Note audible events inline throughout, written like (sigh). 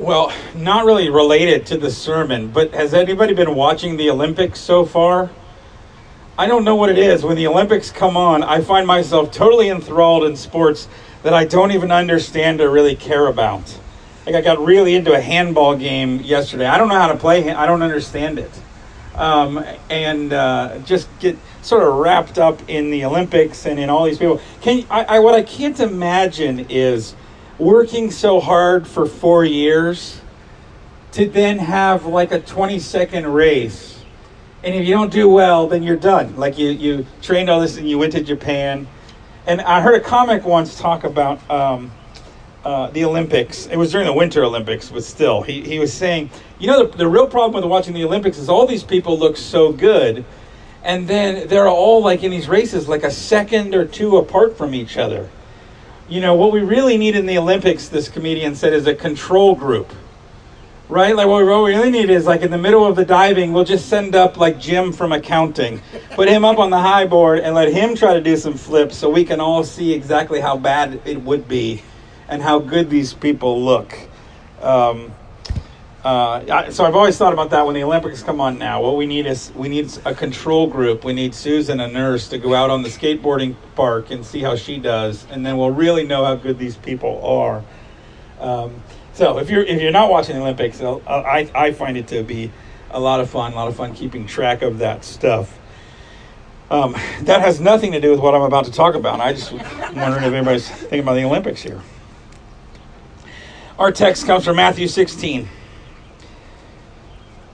Well, not really related to the sermon, but has anybody been watching the Olympics so far? I don't know what it is. When the Olympics come on, I find myself totally enthralled in sports that I don't even understand or really care about. Like I got really into a handball game yesterday. I don't know how to play. I don't understand it, um, and uh, just get sort of wrapped up in the Olympics and in all these people. Can I, I what I can't imagine is working so hard for four years to then have like a 20 second race. And if you don't do well, then you're done. Like you, you trained all this and you went to Japan. And I heard a comic once talk about um, uh, the Olympics. It was during the Winter Olympics, but still. He, he was saying, you know, the, the real problem with watching the Olympics is all these people look so good. And then they're all like in these races, like a second or two apart from each other you know, what we really need in the Olympics, this comedian said, is a control group. Right? Like, what we really need is, like, in the middle of the diving, we'll just send up, like, Jim from accounting, put him up on the high board, and let him try to do some flips so we can all see exactly how bad it would be and how good these people look. Um, uh, so I've always thought about that when the Olympics come on now. What we need is we need a control group. We need Susan, a nurse, to go out on the skateboarding park and see how she does, and then we'll really know how good these people are. Um, so if you're if you're not watching the Olympics, I I find it to be a lot of fun. A lot of fun keeping track of that stuff. Um, that has nothing to do with what I'm about to talk about. I just wondering if anybody's thinking about the Olympics here. Our text comes from Matthew 16.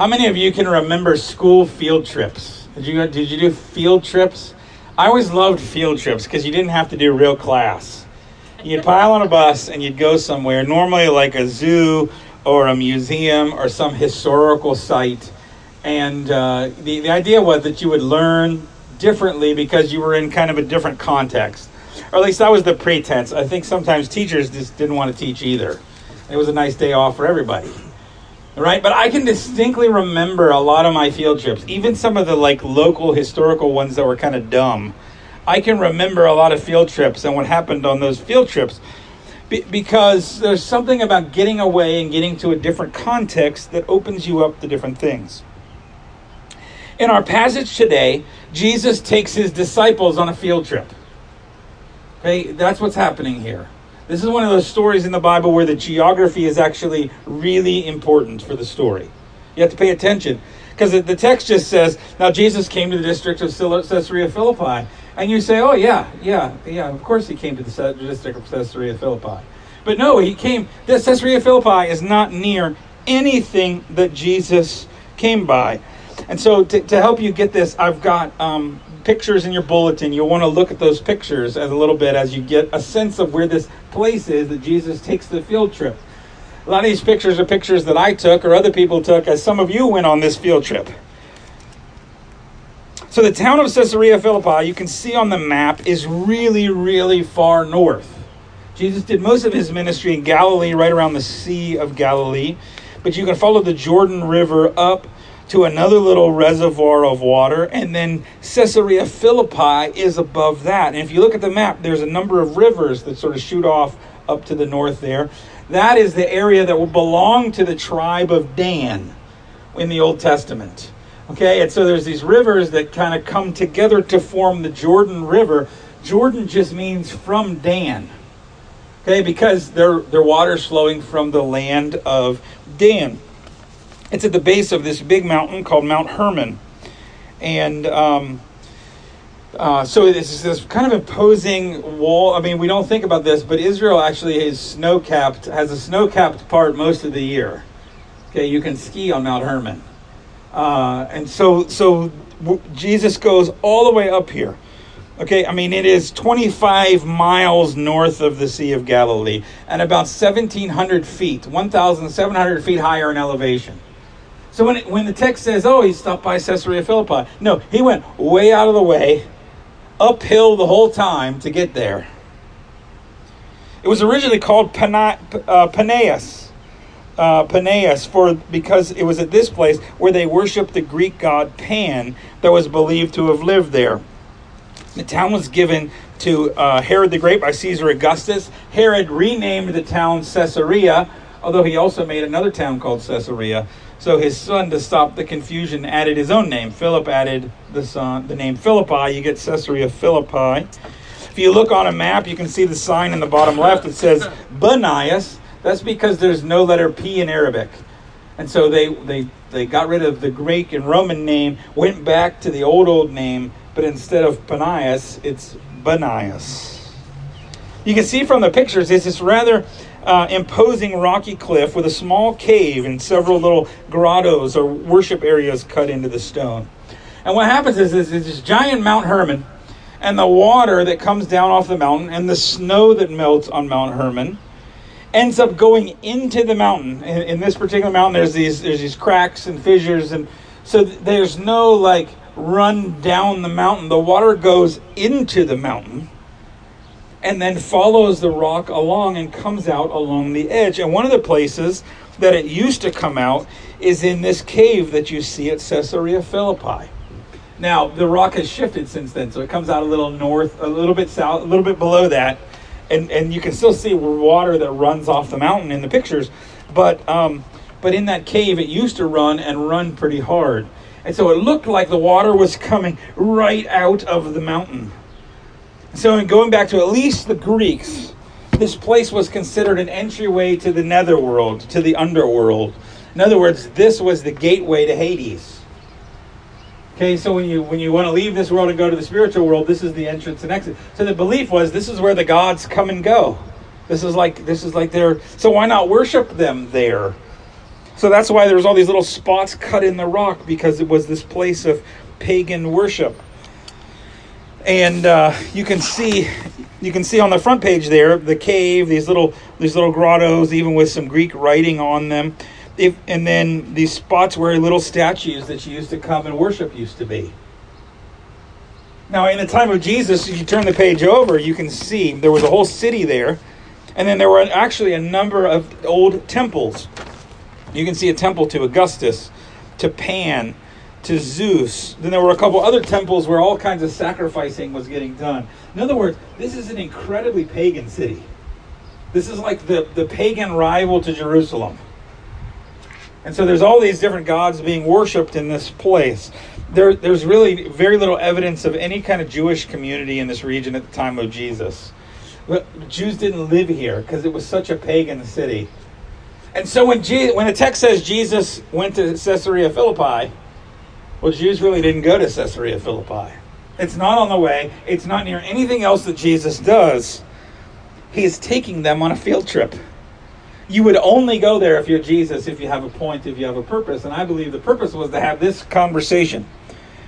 How many of you can remember school field trips? Did you did you do field trips? I always loved field trips because you didn't have to do real class. You'd pile on a bus and you'd go somewhere, normally like a zoo or a museum or some historical site. And uh, the, the idea was that you would learn differently because you were in kind of a different context. Or at least that was the pretense. I think sometimes teachers just didn't want to teach either. It was a nice day off for everybody right? But I can distinctly remember a lot of my field trips, even some of the like local historical ones that were kind of dumb. I can remember a lot of field trips and what happened on those field trips Be- because there's something about getting away and getting to a different context that opens you up to different things. In our passage today, Jesus takes his disciples on a field trip. Okay, that's what's happening here. This is one of those stories in the Bible where the geography is actually really important for the story. You have to pay attention because the text just says, "Now Jesus came to the district of Caesarea Philippi," and you say, "Oh yeah, yeah, yeah. Of course he came to the district of Caesarea Philippi." But no, he came. Caesarea Philippi is not near anything that Jesus came by. And so, to, to help you get this, I've got um, pictures in your bulletin. You'll want to look at those pictures as a little bit as you get a sense of where this place is that Jesus takes the field trip. A lot of these pictures are pictures that I took or other people took as some of you went on this field trip. So the town of Caesarea Philippi, you can see on the map, is really, really far north. Jesus did most of his ministry in Galilee, right around the Sea of Galilee. But you can follow the Jordan River up to another little reservoir of water, and then Caesarea Philippi is above that. And if you look at the map, there's a number of rivers that sort of shoot off up to the north there. That is the area that will belong to the tribe of Dan in the Old Testament. Okay, and so there's these rivers that kind of come together to form the Jordan River. Jordan just means from Dan. Okay, because their their water's flowing from the land of Dan. It's at the base of this big mountain called Mount Hermon. And um, uh, so it's this kind of imposing wall. I mean, we don't think about this, but Israel actually is snow capped, has a snow capped part most of the year. Okay, you can ski on Mount Hermon. Uh, and so, so Jesus goes all the way up here. Okay, I mean, it is 25 miles north of the Sea of Galilee and about 1,700 feet, 1,700 feet higher in elevation. So when, it, when the text says, oh, he stopped by Caesarea Philippi, no, he went way out of the way, uphill the whole time to get there. It was originally called Pana, uh, uh, for because it was at this place where they worshipped the Greek god Pan that was believed to have lived there. The town was given to uh, Herod the Great by Caesar Augustus. Herod renamed the town Caesarea, although he also made another town called Caesarea. So his son, to stop the confusion, added his own name. Philip added the son, the name Philippi. You get Caesarea Philippi. If you look on a map, you can see the sign in the bottom left. It says Banias. That's because there's no letter P in Arabic. And so they, they, they got rid of the Greek and Roman name, went back to the old, old name, but instead of Panias, it's Banias. You can see from the pictures, it's this rather uh, imposing rocky cliff with a small cave and several little grottos or worship areas cut into the stone. And what happens is, is this giant Mount Hermon and the water that comes down off the mountain and the snow that melts on Mount Hermon ends up going into the mountain. In, in this particular mountain, there's these there's these cracks and fissures, and so th- there's no like run down the mountain. The water goes into the mountain and then follows the rock along and comes out along the edge. And one of the places that it used to come out is in this cave that you see at Caesarea Philippi. Now, the rock has shifted since then, so it comes out a little north, a little bit south, a little bit below that. And, and you can still see water that runs off the mountain in the pictures. But, um, but in that cave, it used to run and run pretty hard. And so it looked like the water was coming right out of the mountain. So, in going back to at least the Greeks, this place was considered an entryway to the netherworld, to the underworld. In other words, this was the gateway to Hades. Okay, so when you when you want to leave this world and go to the spiritual world, this is the entrance and exit. So the belief was this is where the gods come and go. This is like this is like their so why not worship them there? So that's why there's all these little spots cut in the rock because it was this place of pagan worship. And uh, you can see you can see on the front page there the cave, these little these little grottos, even with some Greek writing on them. If, and then these spots where little statues that you used to come and worship used to be. Now, in the time of Jesus, if you turn the page over, you can see there was a whole city there, and then there were actually a number of old temples you can see a temple to Augustus, to Pan, to Zeus. Then there were a couple other temples where all kinds of sacrificing was getting done. In other words, this is an incredibly pagan city. This is like the, the pagan rival to Jerusalem. And so there's all these different gods being worshipped in this place. There, there's really very little evidence of any kind of Jewish community in this region at the time of Jesus. But Jews didn't live here because it was such a pagan city. And so when, Je- when the text says Jesus went to Caesarea Philippi, well, Jews really didn't go to Caesarea Philippi. It's not on the way, it's not near anything else that Jesus does. He is taking them on a field trip. You would only go there if you're Jesus, if you have a point, if you have a purpose. And I believe the purpose was to have this conversation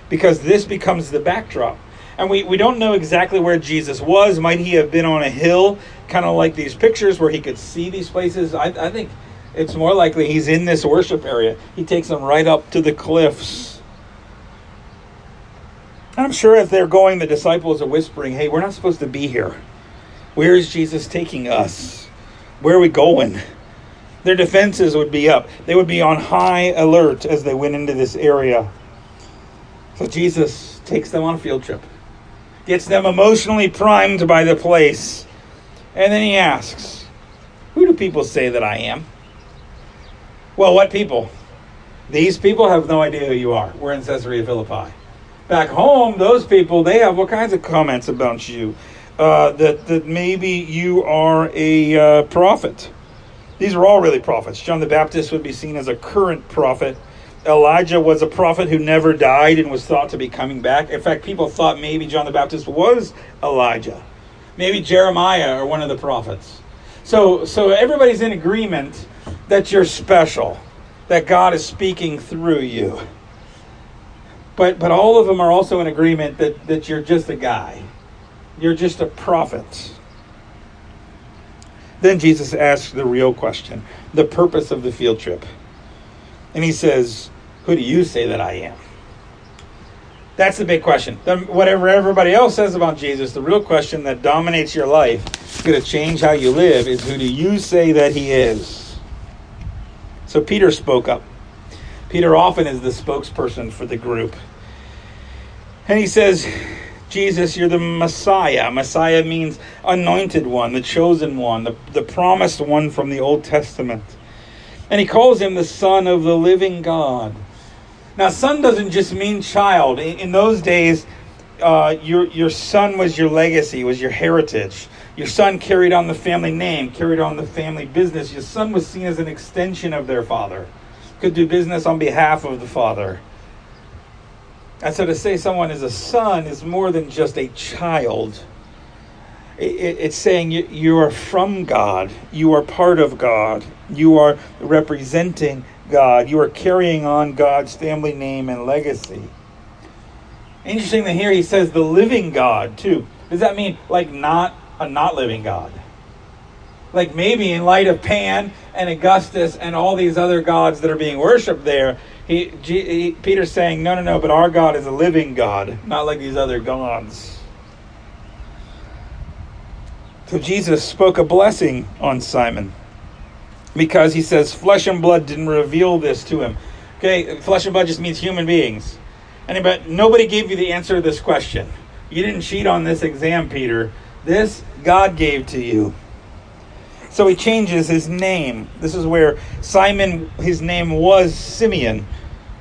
because this becomes the backdrop. And we, we don't know exactly where Jesus was. Might he have been on a hill, kind of like these pictures where he could see these places? I, I think it's more likely he's in this worship area. He takes them right up to the cliffs. I'm sure as they're going, the disciples are whispering, Hey, we're not supposed to be here. Where is Jesus taking us? Where are we going? Their defenses would be up. They would be on high alert as they went into this area. So Jesus takes them on a field trip, gets them emotionally primed by the place, and then he asks, Who do people say that I am? Well, what people? These people have no idea who you are. We're in Caesarea Philippi. Back home, those people, they have all kinds of comments about you. Uh, that, that maybe you are a uh, prophet. These are all really prophets. John the Baptist would be seen as a current prophet. Elijah was a prophet who never died and was thought to be coming back. In fact, people thought maybe John the Baptist was Elijah. Maybe Jeremiah or one of the prophets. So so everybody's in agreement that you're special, that God is speaking through you. But but all of them are also in agreement that, that you're just a guy. You're just a prophet. Then Jesus asks the real question, the purpose of the field trip. And he says, Who do you say that I am? That's the big question. whatever everybody else says about Jesus, the real question that dominates your life, going to change how you live, is who do you say that he is? So Peter spoke up. Peter often is the spokesperson for the group. And he says, Jesus, you're the Messiah. Messiah means anointed one, the chosen one, the, the promised one from the Old Testament. And he calls him the Son of the living God. Now, son doesn't just mean child. In, in those days, uh, your, your son was your legacy, was your heritage. Your son carried on the family name, carried on the family business. Your son was seen as an extension of their father, could do business on behalf of the father. And so to say someone is a son is more than just a child. it's saying you, are from God. You are part of God. You are representing God. You are carrying on God's family name and legacy. Interesting to hear he says the living God, too. Does that mean like not a not living God? Like maybe in light of Pan and Augustus and all these other gods that are being worshipped there, he, he, Peter's saying, no, no, no, but our God is a living God, not like these other gods. So Jesus spoke a blessing on Simon because he says, flesh and blood didn't reveal this to him. Okay, flesh and blood just means human beings. Anybody, nobody gave you the answer to this question. You didn't cheat on this exam, Peter. This God gave to you. So he changes his name. This is where Simon, his name was Simeon,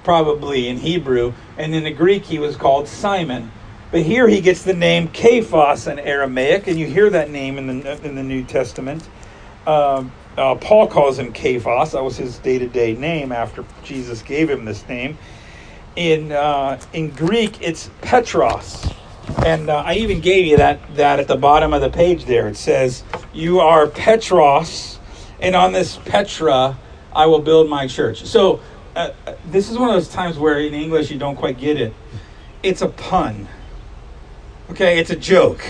probably in Hebrew, and in the Greek he was called Simon. But here he gets the name Cephas in Aramaic, and you hear that name in the in the New Testament. Uh, uh, Paul calls him Cephas. That was his day to day name after Jesus gave him this name. In uh, in Greek, it's Petros. And uh, I even gave you that, that at the bottom of the page there. It says, You are Petros, and on this Petra I will build my church. So uh, uh, this is one of those times where in English you don't quite get it. It's a pun. Okay, it's a joke.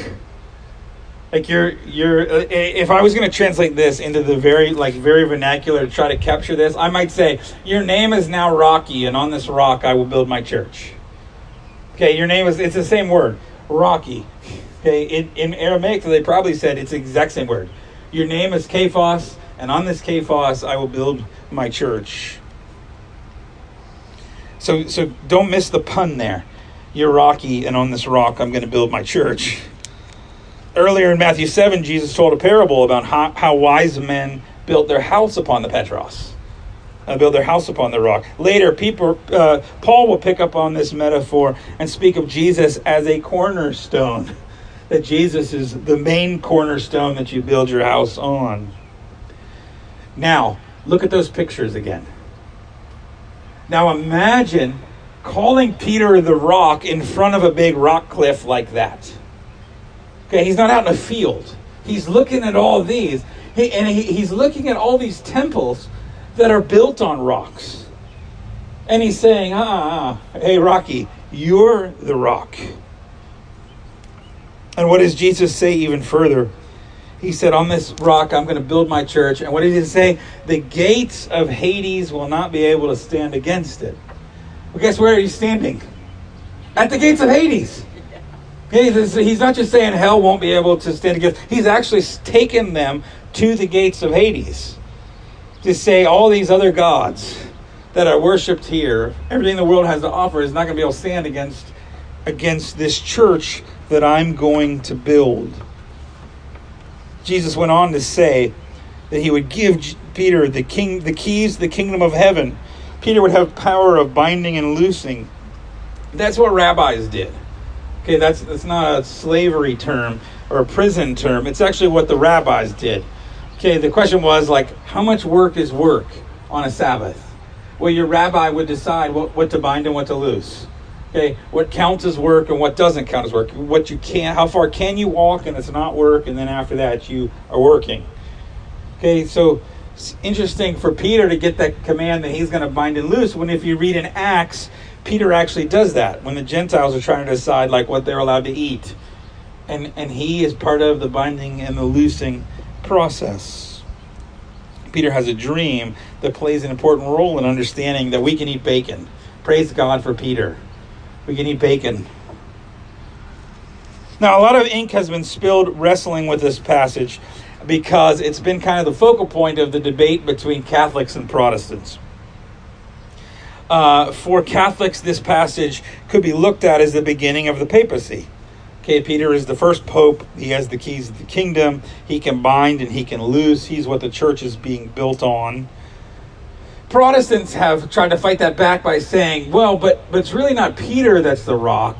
Like you're you're uh, if I was going to translate this into the very like very vernacular to try to capture this, I might say your name is now Rocky and on this rock I will build my church. Okay, your name is, it's the same word, Rocky. Okay, in, in Aramaic, they probably said it's the exact same word. Your name is Cephas, and on this Cephas I will build my church. So, so don't miss the pun there. You're Rocky, and on this rock I'm going to build my church. Earlier in Matthew 7, Jesus told a parable about how, how wise men built their house upon the Petros uh, build their house upon the rock. Later, people, uh, Paul will pick up on this metaphor and speak of Jesus as a cornerstone. (laughs) That Jesus is the main cornerstone that you build your house on. Now, look at those pictures again. Now, imagine calling Peter the rock in front of a big rock cliff like that. Okay, he's not out in a field. He's looking at all these. He, and he, he's looking at all these temples that are built on rocks. And he's saying, ah, ah, hey, Rocky, you're the rock. And what does Jesus say even further? He said, On this rock I'm going to build my church. And what did he say? The gates of Hades will not be able to stand against it. Well, guess where he's standing? At the gates of Hades. He's not just saying hell won't be able to stand against. He's actually taken them to the gates of Hades to say all these other gods that are worshipped here, everything the world has to offer is not going to be able to stand against against this church that I'm going to build. Jesus went on to say that he would give Peter the king the keys the kingdom of heaven. Peter would have power of binding and loosing. That's what rabbis did. Okay, that's that's not a slavery term or a prison term. It's actually what the rabbis did. Okay, the question was like, how much work is work on a Sabbath? Well, your rabbi would decide what, what to bind and what to loose. Okay, what counts as work and what doesn't count as work. What you can, how far can you walk and it's not work, and then after that you are working. Okay, so it's interesting for Peter to get that command that he's going to bind and loose. When if you read in Acts, Peter actually does that when the Gentiles are trying to decide like what they're allowed to eat, and and he is part of the binding and the loosing process. Peter has a dream that plays an important role in understanding that we can eat bacon. Praise God for Peter. We can eat bacon. Now, a lot of ink has been spilled wrestling with this passage because it's been kind of the focal point of the debate between Catholics and Protestants. Uh, for Catholics, this passage could be looked at as the beginning of the papacy. Okay, Peter is the first pope. He has the keys of the kingdom. He can bind and he can loose. He's what the church is being built on. Protestants have tried to fight that back by saying, well, but, but it's really not Peter that's the rock.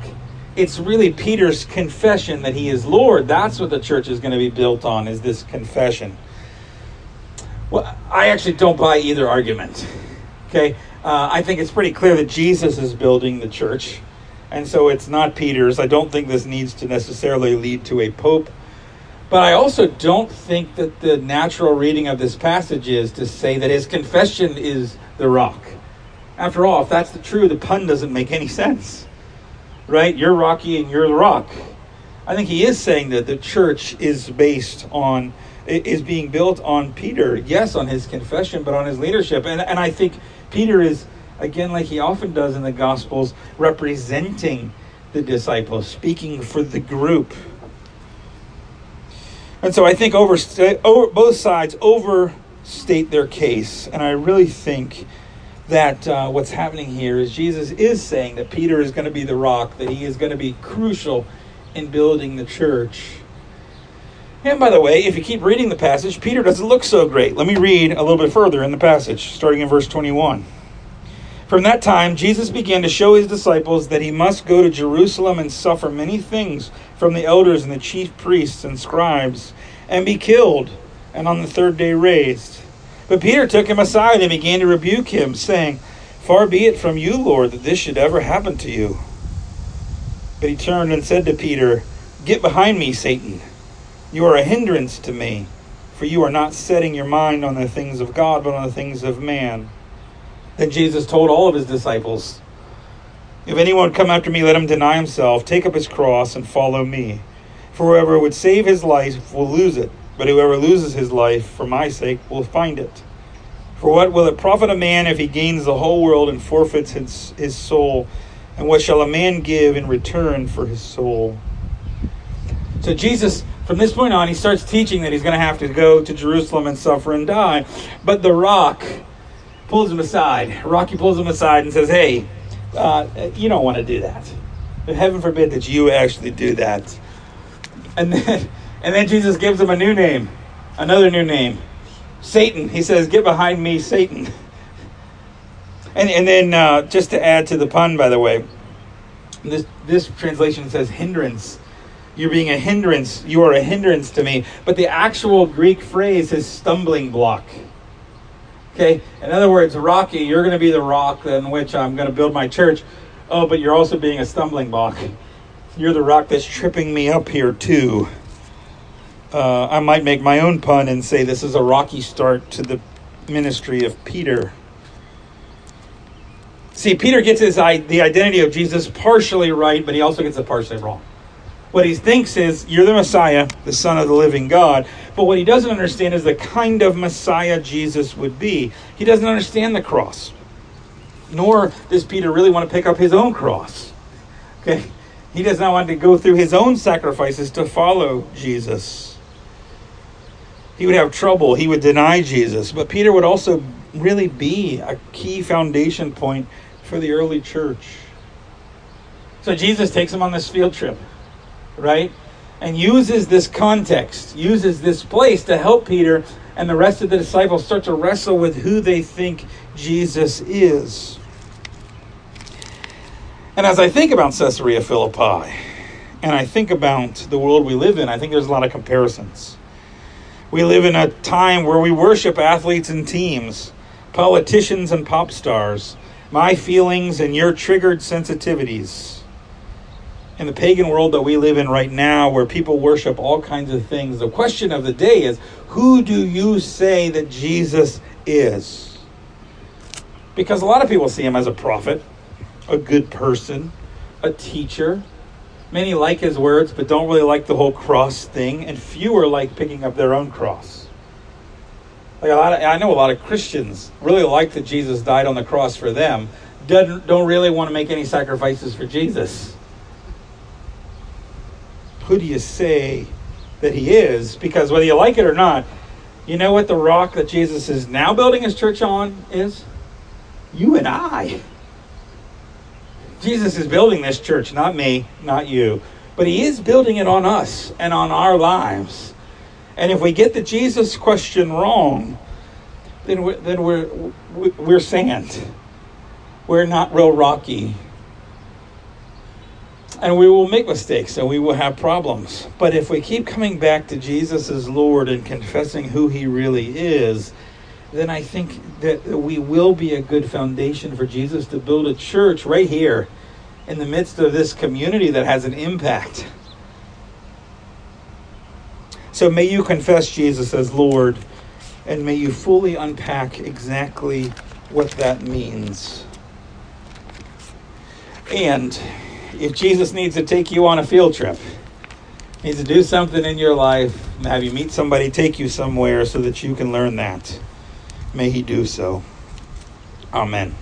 It's really Peter's confession that he is Lord. That's what the church is going to be built on, is this confession. Well, I actually don't buy either argument. Okay, uh, I think it's pretty clear that Jesus is building the church and so it's not Peter's. I don't think this needs to necessarily lead to a pope. But I also don't think that the natural reading of this passage is to say that his confession is the rock. After all, if that's the true, the pun doesn't make any sense. Right? You're Rocky and you're the rock. I think he is saying that the church is based on is being built on Peter. Yes, on his confession, but on his leadership. And and I think Peter is again, like he often does in the Gospels, representing the disciples, speaking for the group. And so I think over, over both sides overstate their case, and I really think that uh, what's happening here is Jesus is saying that Peter is going to be the rock, that he is going to be crucial in building the church. And by the way, if you keep reading the passage, Peter doesn't look so great. Let me read a little bit further in the passage, starting in verse 21. From that time, Jesus began to show his disciples that he must go to Jerusalem and suffer many things from the elders and the chief priests and scribes, and be killed, and on the third day raised. But Peter took him aside and began to rebuke him, saying, Far be it from you, Lord, that this should ever happen to you. But he turned and said to Peter, Get behind me, Satan. You are a hindrance to me, for you are not setting your mind on the things of God, but on the things of man. Then Jesus told all of his disciples, If anyone come after me, let him deny himself, take up his cross, and follow me. For whoever would save his life will lose it, but whoever loses his life for my sake will find it. For what will it profit a man if he gains the whole world and forfeits his, his soul? And what shall a man give in return for his soul? So Jesus, from this point on, he starts teaching that he's going to have to go to Jerusalem and suffer and die. But the rock, pulls him aside. Rocky pulls him aside and says, Hey, uh, you don't want to do that. Heaven forbid that you actually do that. And then, (laughs) and then Jesus gives him a new name, another new name Satan. He says, Get behind me, Satan. (laughs) And, and then, uh, just to add to the pun, by the way, this, this translation says hindrance. You're being a hindrance. You are a hindrance to me. But the actual Greek phrase is stumbling block. Okay? In other words, Rocky, you're going to be the rock in which I'm going to build my church. Oh, but you're also being a stumbling block. You're the rock that's tripping me up here, too. Uh, I might make my own pun and say this is a rocky start to the ministry of Peter. See, Peter gets his the identity of Jesus partially right, but he also gets it partially wrong. What he thinks is, you're the Messiah, the Son of the living God. But what he doesn't understand is the kind of Messiah Jesus would be. He doesn't understand the cross. Nor does Peter really want to pick up his own cross. Okay? He does not want to go through his own sacrifices to follow Jesus. He would have trouble. He would deny Jesus. But Peter would also really be a key foundation point for the early church. So Jesus takes him on this field trip right? And uses this context, uses this place to help Peter and the rest of the disciples start to wrestle with who they think Jesus is. And as I think about Caesarea Philippi, and I think about the world we live in, I think there's a lot of comparisons. We live in a time where we worship athletes and teams, politicians and pop stars, my feelings and your triggered sensitivities. In the pagan world that we live in right now, where people worship all kinds of things, the question of the day is who do you say that Jesus is? Because a lot of people see him as a prophet, a good person, a teacher. Many like his words, but don't really like the whole cross thing, and fewer like picking up their own cross. Like a lot of, I know a lot of Christians really like that Jesus died on the cross for them, don't, don't really want to make any sacrifices for Jesus. Who do you say that he is? Because whether you like it or not, you know what the rock that Jesus is now building his church on is? You and I. Jesus is building this church, not me, not you. But he is building it on us and on our lives. And if we get the Jesus question wrong, then we're, then we're, we're sand. We're not real rocky. And we will make mistakes and we will have problems. But if we keep coming back to Jesus as Lord and confessing who he really is, then I think that we will be a good foundation for Jesus to build a church right here in the midst of this community that has an impact. So may you confess Jesus as Lord, and may you fully unpack exactly what that means. And if Jesus needs to take you on a field trip, needs to do something in your life, have you meet somebody, take you somewhere so that you can learn that. May he do so. Amen.